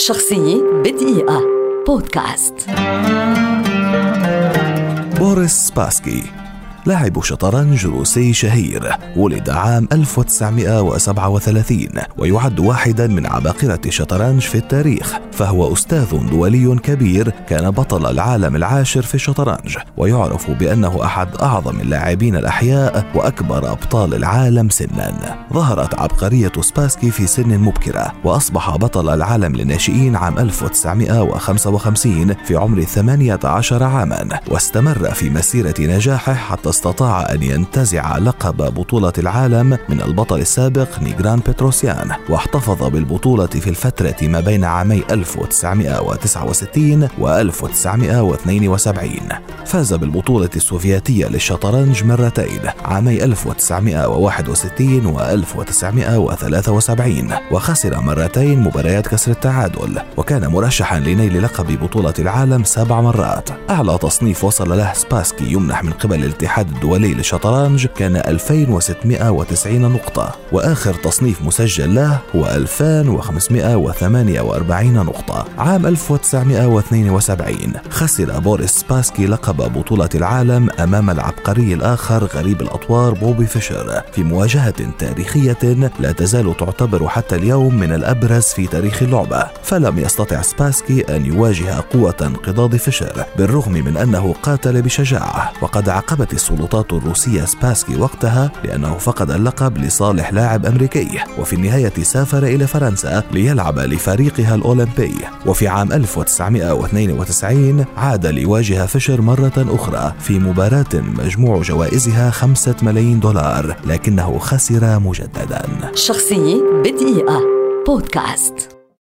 شخصية بدقيقة. بودكاست. بوريس سباسكي لاعب شطرنج روسي شهير ولد عام 1937 ويعد واحدا من عباقرة الشطرنج في التاريخ فهو أستاذ دولي كبير كان بطل العالم العاشر في الشطرنج ويعرف بأنه أحد أعظم اللاعبين الأحياء وأكبر أبطال العالم سنا. ظهرت عبقرية سباسكي في سن مبكرة وأصبح بطل العالم للناشئين عام 1955 في عمر 18 عاما واستمر في مسيرة نجاحه حتى استطاع أن ينتزع لقب بطولة العالم من البطل السابق نيجران بتروسيان واحتفظ بالبطولة في الفترة ما بين عامي 1969 و 1972 فاز بالبطولة السوفيتية للشطرنج مرتين عامي 1961 و 1973 وخسر مرتين مباريات كسر التعادل وكان مرشحا لنيل لقب بطولة العالم سبع مرات. أعلى تصنيف وصل له سباسكي يمنح من قبل الاتحاد الاتحاد الدولي للشطرنج كان 2690 نقطة وآخر تصنيف مسجل له هو 2548 نقطة عام 1972 خسر بوريس سباسكي لقب بطولة العالم أمام العبقري الآخر غريب الأطوار بوبي فيشر. في مواجهة تاريخية لا تزال تعتبر حتى اليوم من الأبرز في تاريخ اللعبة فلم يستطع سباسكي أن يواجه قوة انقضاض فيشر بالرغم من أنه قاتل بشجاعة وقد عاقبت السلطات الروسية سباسكي وقتها لأنه فقد اللقب لصالح لاعب أمريكي وفي النهاية سافر إلى فرنسا ليلعب لفريقها الأولمبي. وفي عام 1992 عاد ليواجه فيشر مرة أخرى في مباراة مجموع جوائزها خمسة ملايين دولار لكنه خسر مجددا. شخصية بدقيقة. بودكاست.